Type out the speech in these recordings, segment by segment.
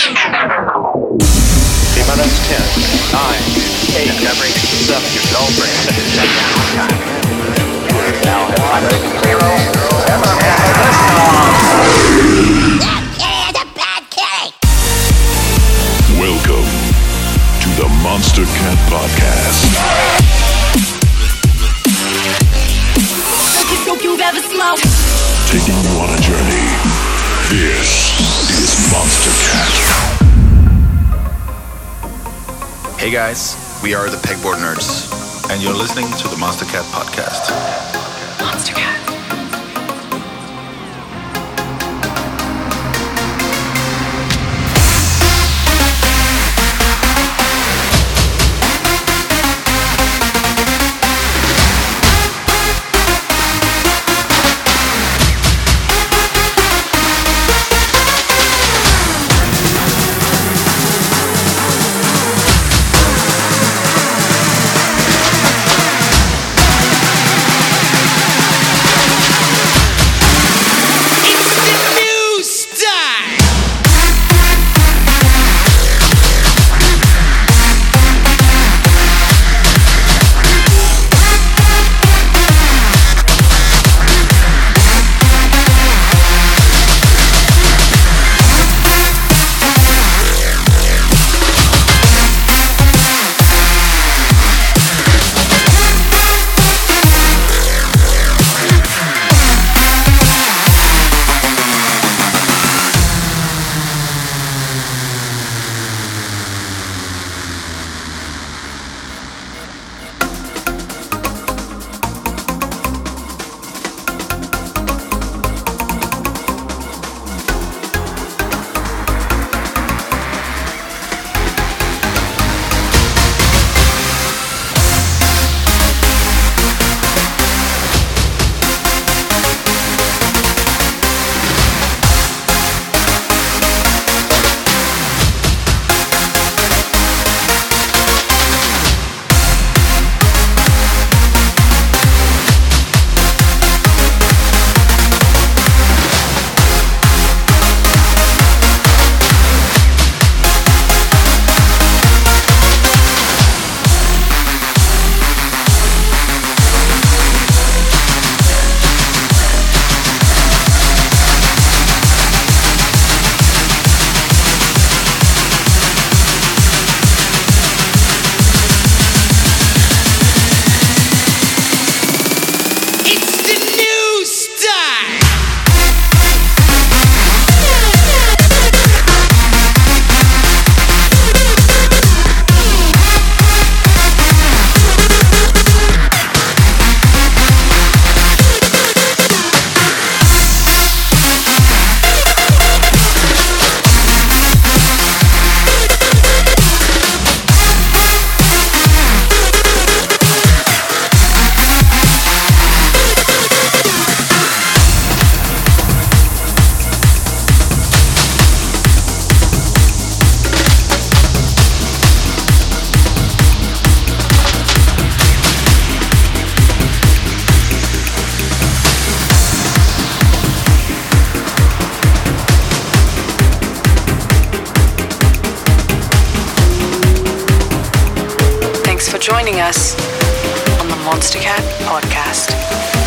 The amount is 10, 9, 8, discovery, 7, no break, Now, zero, Welcome to the Monstercat Podcast. Taking you on a journey. This is Monster Cat. Hey guys, we are the Pegboard Nerds, and you're listening to the Monstercat podcast. Monstercat. on the Monstercat Podcast.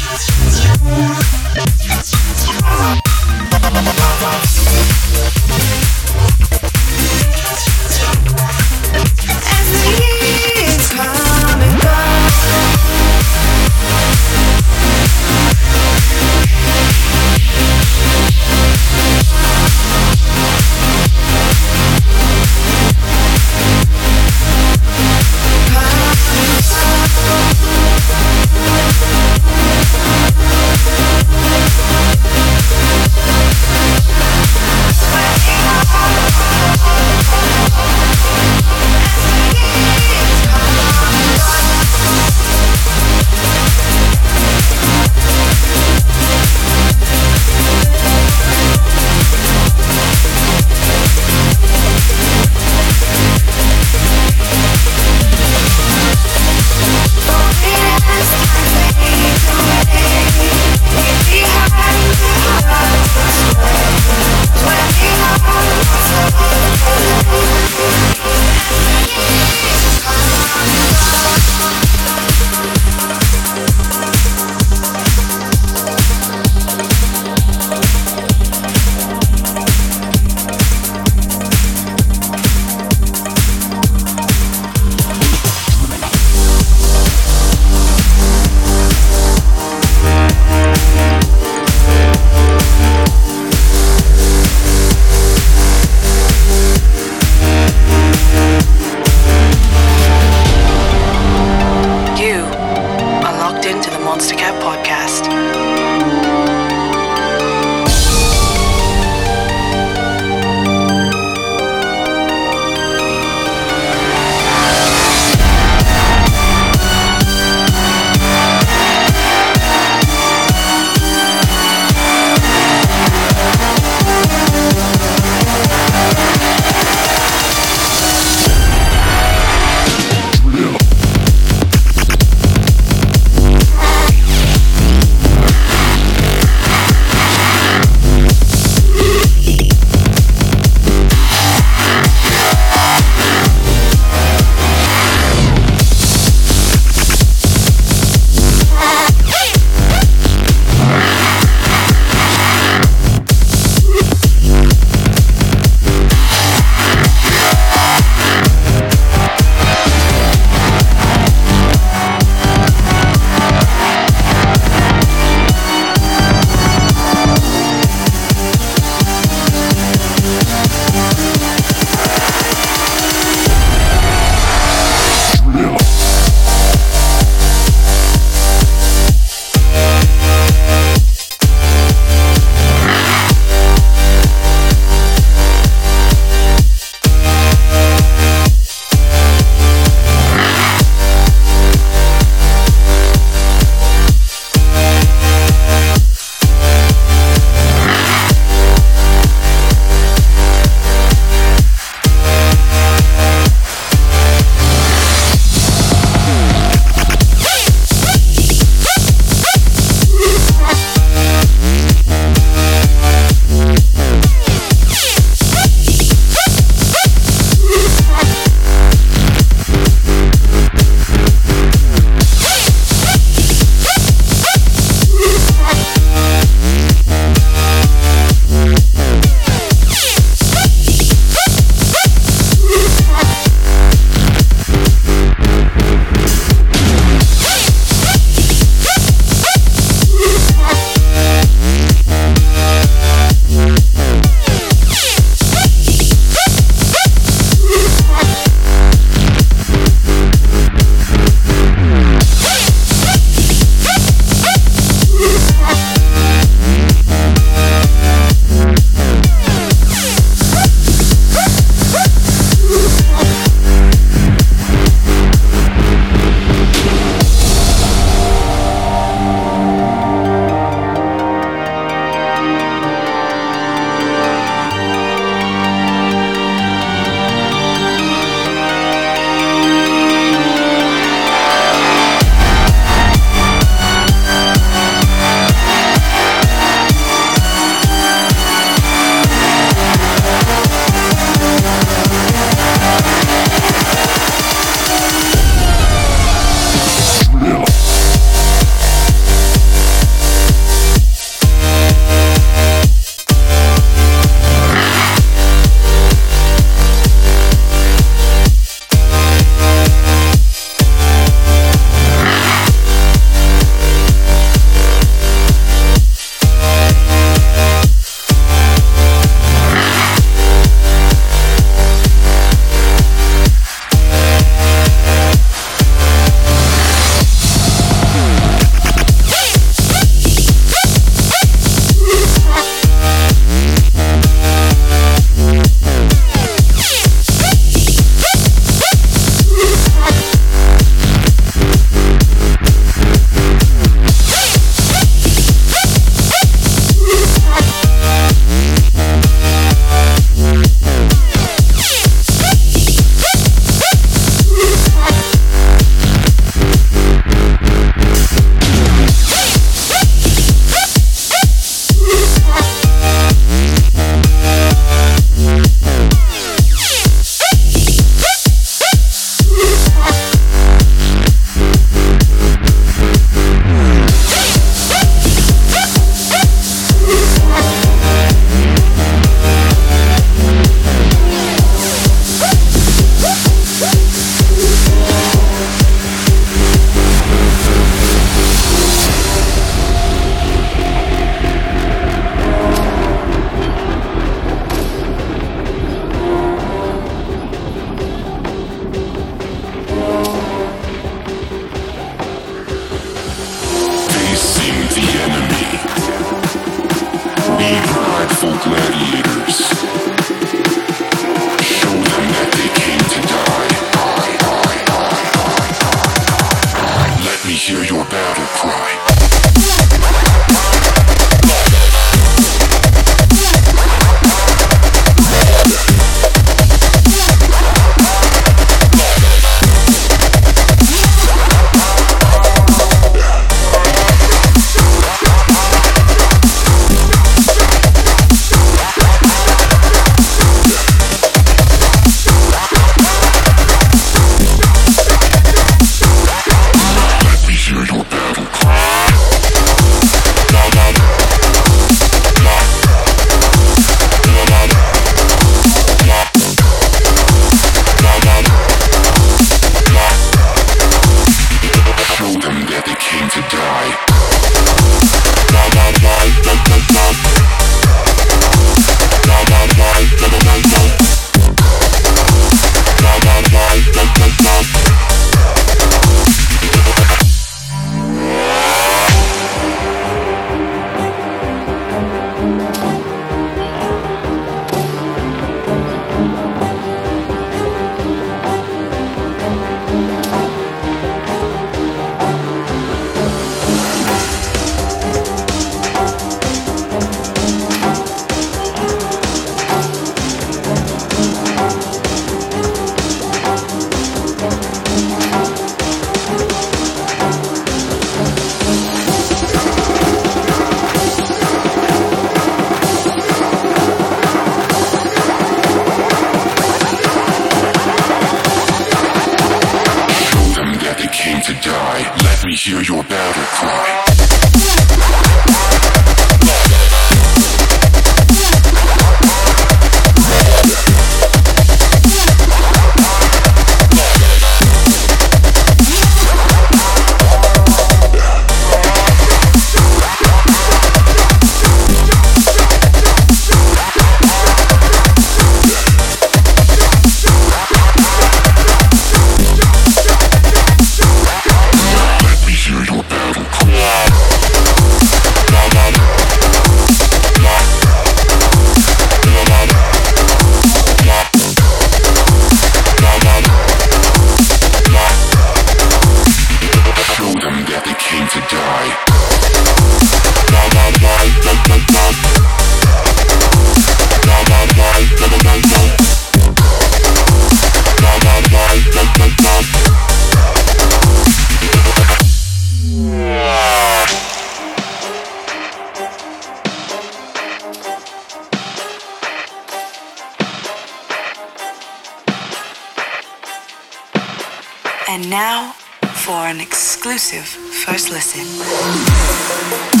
First listen.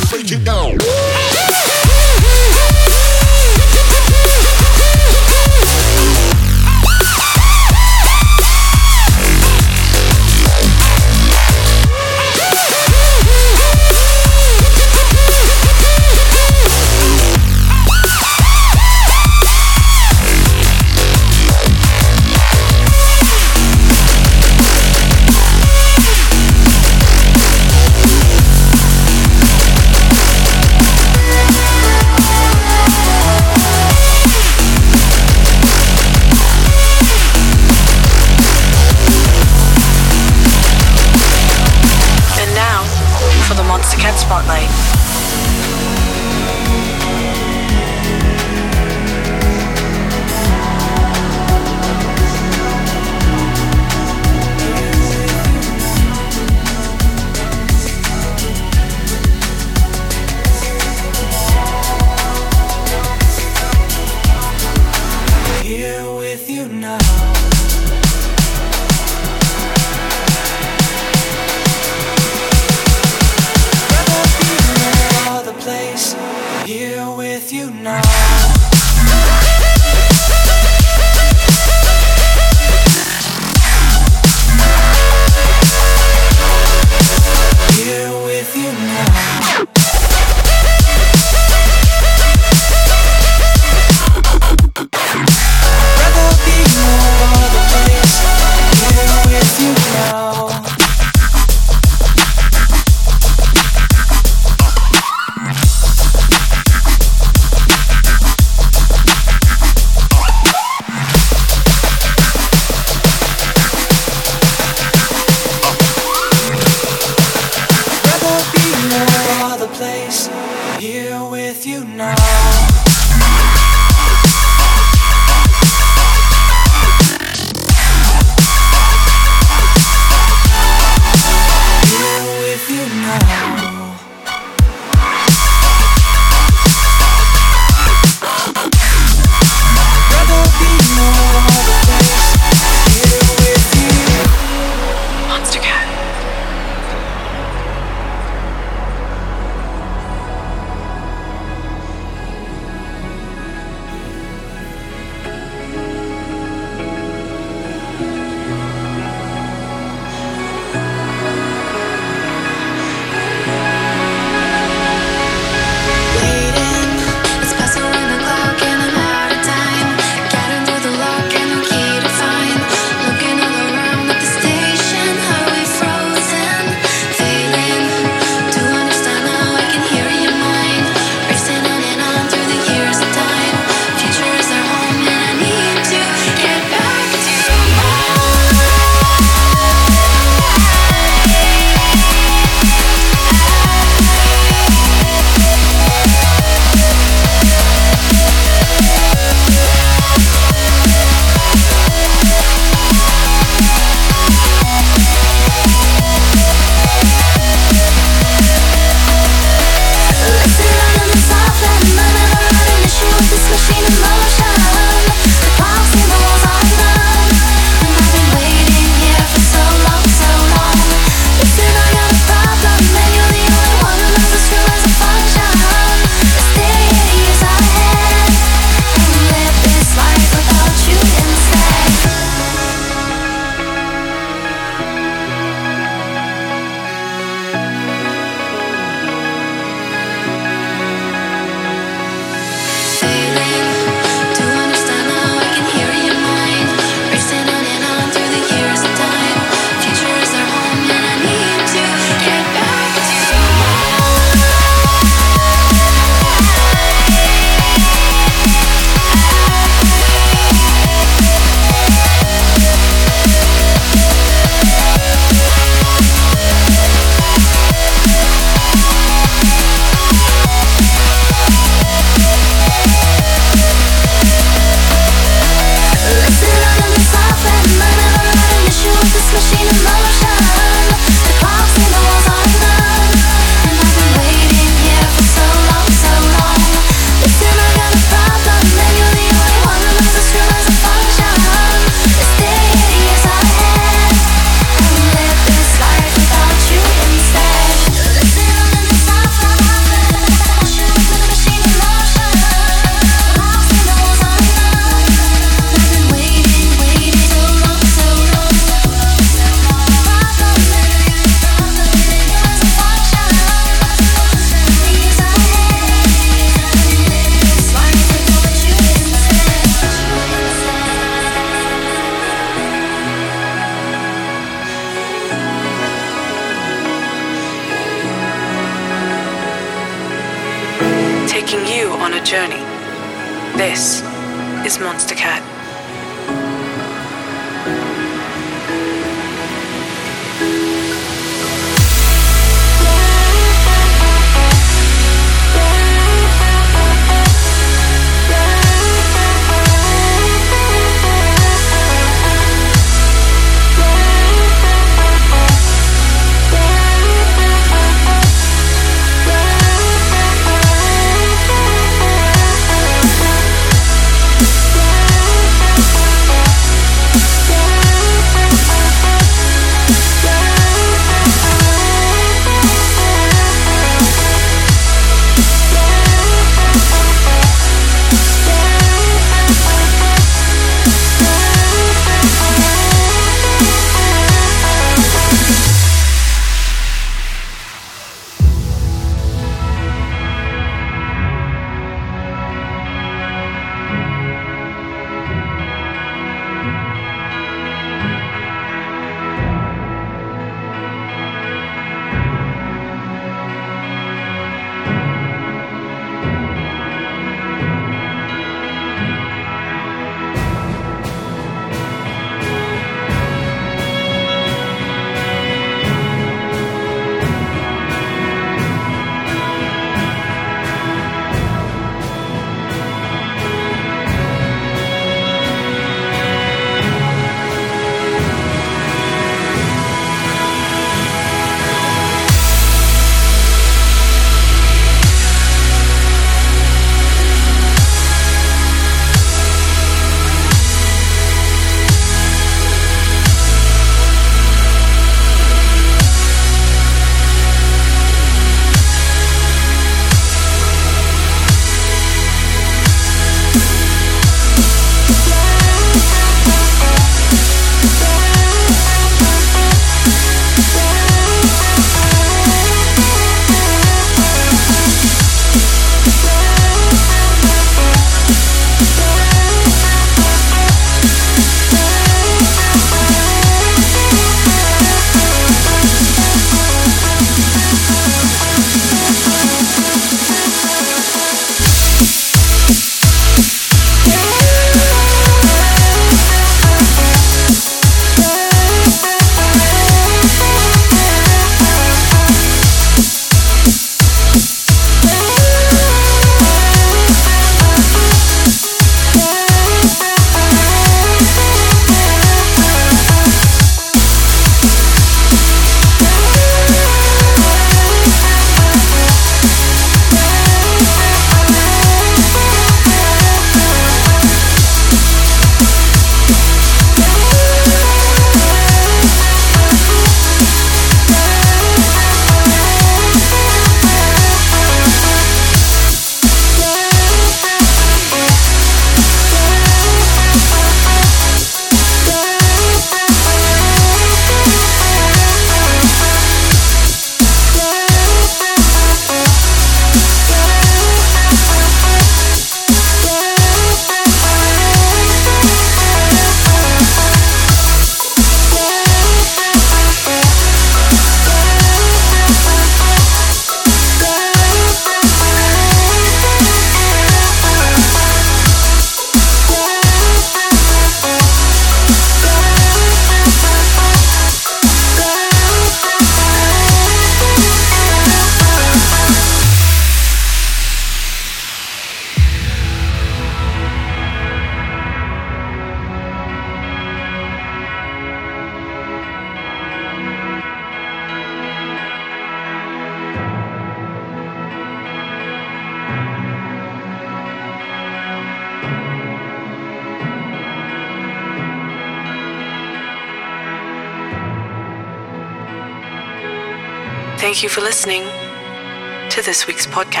This week's podcast.